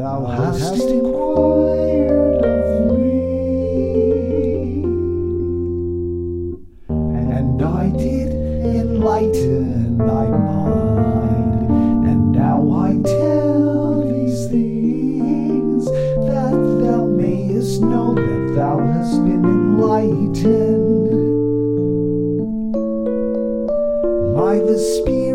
thou hast inquired of me, and I did enlighten thy mind, and now I tell these things that thou mayest know that thou hast been enlightened by the Spirit.